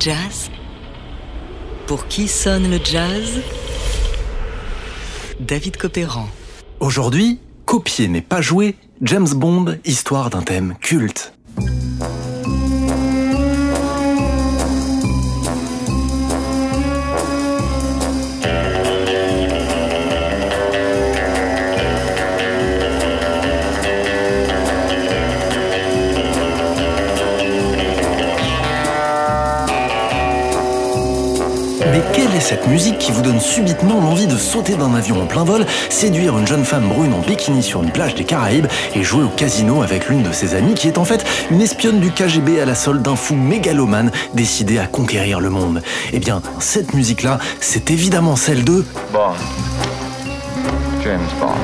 Jazz Pour qui sonne le jazz? David Copéran. Aujourd'hui, copier n'est pas jouer, James Bond, histoire d'un thème culte. Cette musique qui vous donne subitement l'envie de sauter d'un avion en plein vol, séduire une jeune femme brune en bikini sur une plage des Caraïbes et jouer au casino avec l'une de ses amies qui est en fait une espionne du KGB à la solde d'un fou mégalomane décidé à conquérir le monde Eh bien, cette musique-là, c'est évidemment celle de... Bond. James Bond.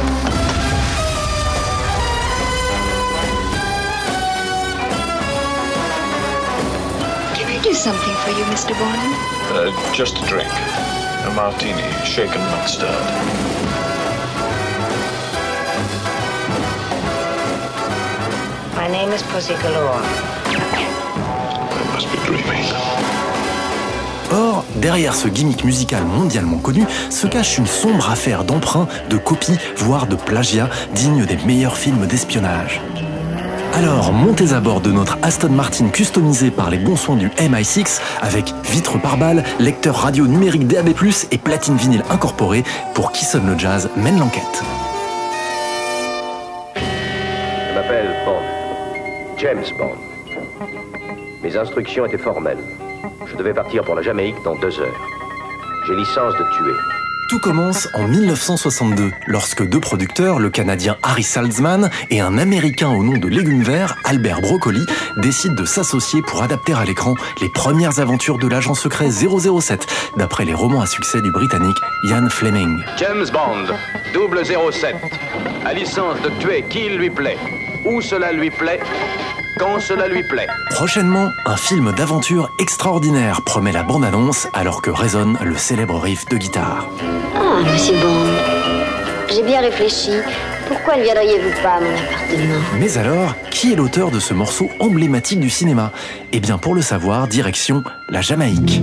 Can I do something for you, Mr. Bond? Uh, just a drink. A martini, shaken, not stirred. My name is Pussy Galore. I must be dreaming. Or, derrière ce gimmick musical mondialement connu se cache une sombre affaire d'emprunt, de copie, voire de plagiat, digne des meilleurs films d'espionnage. Alors, montez à bord de notre Aston Martin customisé par les bons soins du MI6 avec vitre par balle, lecteur radio numérique DAB+, et platine vinyle incorporée pour Qui sonne le jazz mène l'enquête. Je m'appelle Bond. James Bond. Mes instructions étaient formelles. Je devais partir pour la Jamaïque dans deux heures. J'ai licence de tuer. Tout commence en 1962, lorsque deux producteurs, le Canadien Harry Saltzman et un Américain au nom de Légumes Verts, Albert Broccoli, décident de s'associer pour adapter à l'écran les premières aventures de l'agent secret 007, d'après les romans à succès du Britannique Ian Fleming. James Bond, double 07, a licence de tuer qui lui plaît, où cela lui plaît, quand cela lui plaît. Prochainement, un film d'aventure extraordinaire promet la bande-annonce alors que résonne le célèbre riff de guitare. Ah, monsieur Bond, j'ai bien réfléchi. Pourquoi ne viendriez-vous pas à mon appartement? Mais alors, qui est l'auteur de ce morceau emblématique du cinéma? Eh bien, pour le savoir, direction la Jamaïque.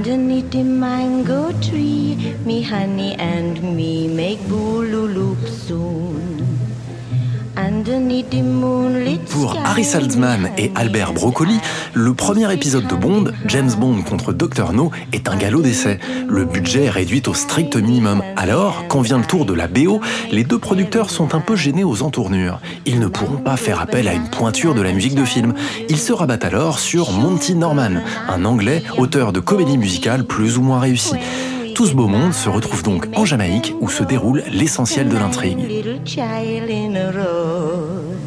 Underneath the mango tree, me honey and me make boolooloop soon. Pour Harry Saltzman et Albert Broccoli, le premier épisode de Bond, James Bond contre Dr No, est un galop d'essai. Le budget est réduit au strict minimum. Alors, quand vient le tour de la BO, les deux producteurs sont un peu gênés aux entournures. Ils ne pourront pas faire appel à une pointure de la musique de film. Ils se rabattent alors sur Monty Norman, un Anglais auteur de comédies musicales plus ou moins réussies. Tout ce beau monde se retrouve donc en Jamaïque où se déroule l'essentiel de l'intrigue. Little child in a road.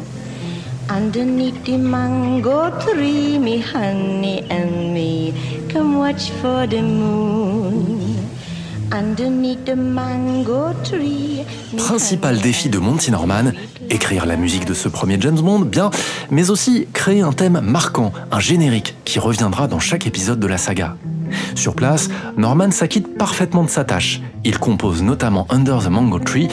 Underneath the mango tree, me honey and me come watch for the moon. Underneath the mango tree. me Principal défi de Monty Norman, écrire la musique de ce premier James Bond, bien, mais aussi créer un thème marquant, un générique qui reviendra dans chaque épisode de la saga. Sur place, Norman s'acquitte parfaitement de sa tâche. Il compose notamment Under the Mango Tree,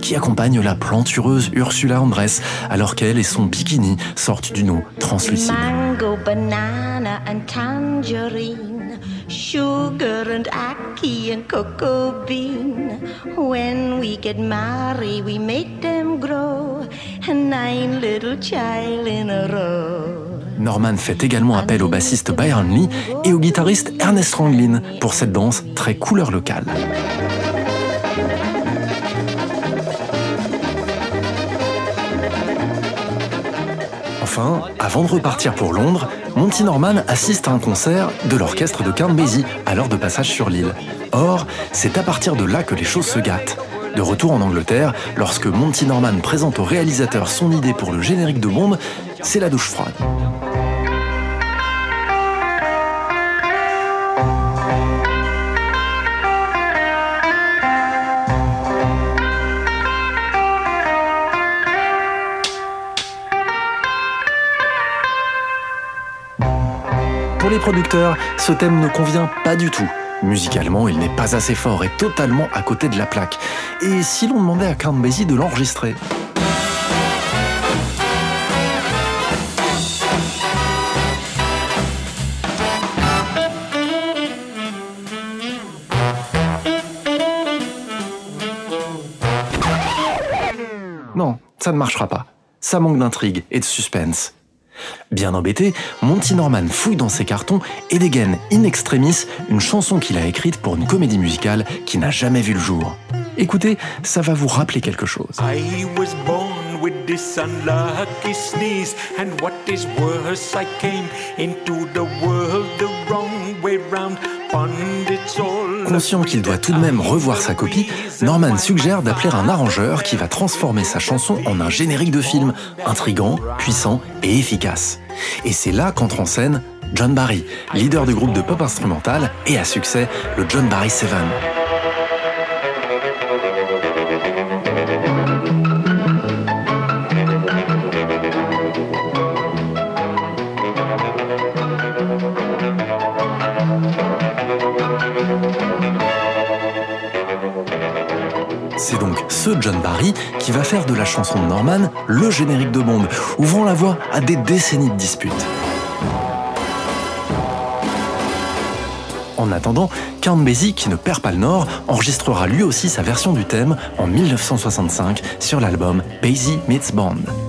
qui accompagne la plantureuse Ursula Andress, alors qu'elle et son bikini sortent d'une eau translucide. Mango, banana and tangerine, sugar and ackee and cocoa bean. When we get married, we make them grow, and nine little child in a row. Norman fait également appel au bassiste Byron Lee et au guitariste Ernest Ranglin pour cette danse très couleur locale. Enfin, avant de repartir pour Londres, Monty Norman assiste à un concert de l'orchestre de Count à l'heure de passage sur l'île. Or, c'est à partir de là que les choses se gâtent. De retour en Angleterre, lorsque Monty Norman présente au réalisateur son idée pour le générique de Bond, c'est la douche froide. Pour les producteurs, ce thème ne convient pas du tout. Musicalement, il n'est pas assez fort et totalement à côté de la plaque. Et si l'on demandait à Count Basie de l'enregistrer? Non, ça ne marchera pas. Ça manque d'intrigue et de suspense. Bien embêté, Monty Norman fouille dans ses cartons et dégaine in extremis une chanson qu'il a écrite pour une comédie musicale qui n'a jamais vu le jour. Écoutez, ça va vous rappeler quelque chose. Conscient qu'il doit tout de même revoir sa copie, Norman suggère d'appeler un arrangeur qui va transformer sa chanson en un générique de film, intrigant, puissant et efficace. Et c'est là qu'entre en scène John Barry, leader du groupe de pop instrumental et à succès, le John Barry Seven. John Barry qui va faire de la chanson de Norman le générique de Bond, ouvrant la voie à des décennies de disputes. En attendant, Count Basie, qui ne perd pas le nord, enregistrera lui aussi sa version du thème en 1965 sur l'album Basie Meets Bond.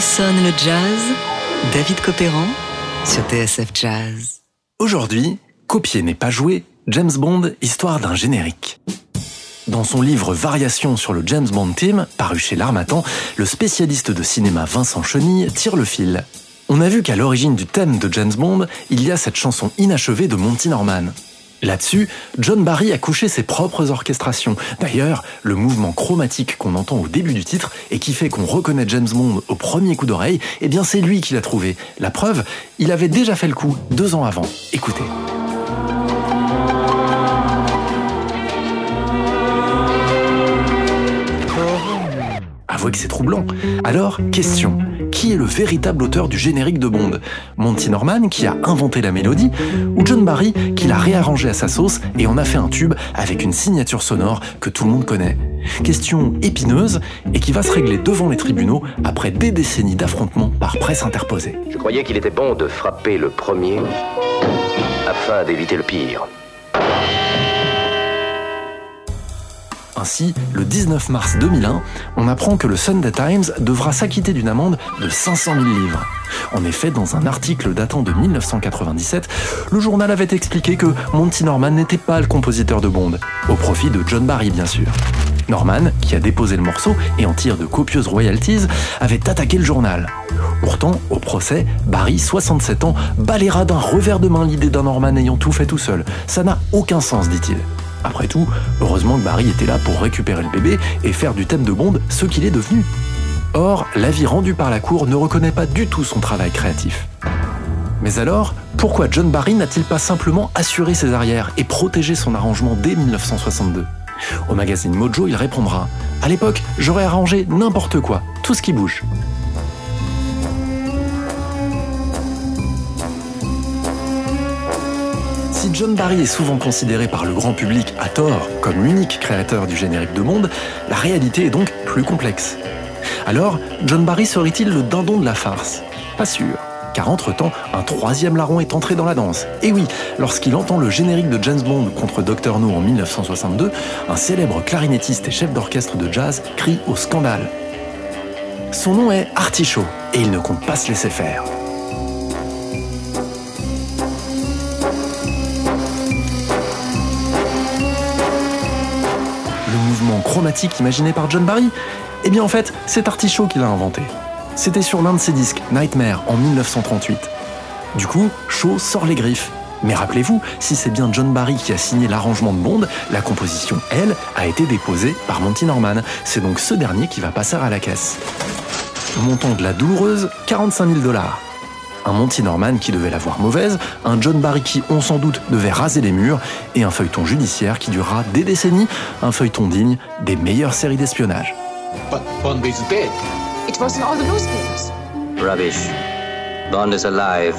Sonne le jazz David Copéran sur TSF Jazz. Aujourd'hui, copier n'est pas joué, James Bond, histoire d'un générique. Dans son livre Variations sur le James Bond Team, paru chez l'Armatan, le spécialiste de cinéma Vincent Chenille tire le fil. On a vu qu'à l'origine du thème de James Bond, il y a cette chanson inachevée de Monty Norman. Là-dessus, John Barry a couché ses propres orchestrations. D'ailleurs, le mouvement chromatique qu'on entend au début du titre et qui fait qu'on reconnaît James Bond au premier coup d'oreille, eh bien c'est lui qui l'a trouvé. La preuve, il avait déjà fait le coup deux ans avant. Écoutez. Avouez que c'est troublant. Alors, question. Qui est le véritable auteur du générique de Bond Monty Norman, qui a inventé la mélodie, ou John Barry, qui l'a réarrangé à sa sauce et en a fait un tube avec une signature sonore que tout le monde connaît Question épineuse et qui va se régler devant les tribunaux après des décennies d'affrontements par presse interposée. Je croyais qu'il était bon de frapper le premier afin d'éviter le pire. Ainsi, le 19 mars 2001, on apprend que le Sunday Times devra s'acquitter d'une amende de 500 000 livres. En effet, dans un article datant de 1997, le journal avait expliqué que Monty Norman n'était pas le compositeur de Bond, au profit de John Barry bien sûr. Norman, qui a déposé le morceau et en tire de copieuses royalties, avait attaqué le journal. Pourtant, au procès, Barry, 67 ans, balayera d'un revers de main l'idée d'un Norman ayant tout fait tout seul. Ça n'a aucun sens, dit-il. Après tout, heureusement que Barry était là pour récupérer le bébé et faire du thème de Bond ce qu'il est devenu. Or, l'avis rendu par la Cour ne reconnaît pas du tout son travail créatif. Mais alors, pourquoi John Barry n'a-t-il pas simplement assuré ses arrières et protégé son arrangement dès 1962 Au magazine Mojo, il répondra À l'époque, j'aurais arrangé n'importe quoi, tout ce qui bouge. John Barry est souvent considéré par le grand public à tort comme l'unique créateur du générique de monde, la réalité est donc plus complexe. Alors, John Barry serait-il le dindon de la farce? Pas sûr. Car entre-temps, un troisième larron est entré dans la danse. Et oui, lorsqu'il entend le générique de James Bond contre Dr. No en 1962, un célèbre clarinettiste et chef d'orchestre de jazz crie au scandale. Son nom est Artichaut, et il ne compte pas se laisser faire. Chromatique imaginé par John Barry Eh bien en fait, c'est Artichaut qui l'a inventé. C'était sur l'un de ses disques, Nightmare, en 1938. Du coup, Shaw sort les griffes. Mais rappelez-vous, si c'est bien John Barry qui a signé l'arrangement de Bond, la composition, elle, a été déposée par Monty Norman. C'est donc ce dernier qui va passer à la caisse. Montant de la douloureuse, 45 000 dollars un Monty Norman qui devait la voir mauvaise, un John Barry qui, on sans doute, devait raser les murs, et un feuilleton judiciaire qui durera des décennies, un feuilleton digne des meilleures séries d'espionnage. But Bond is dead. It was in all the newspapers. Rubbish. Bond is alive.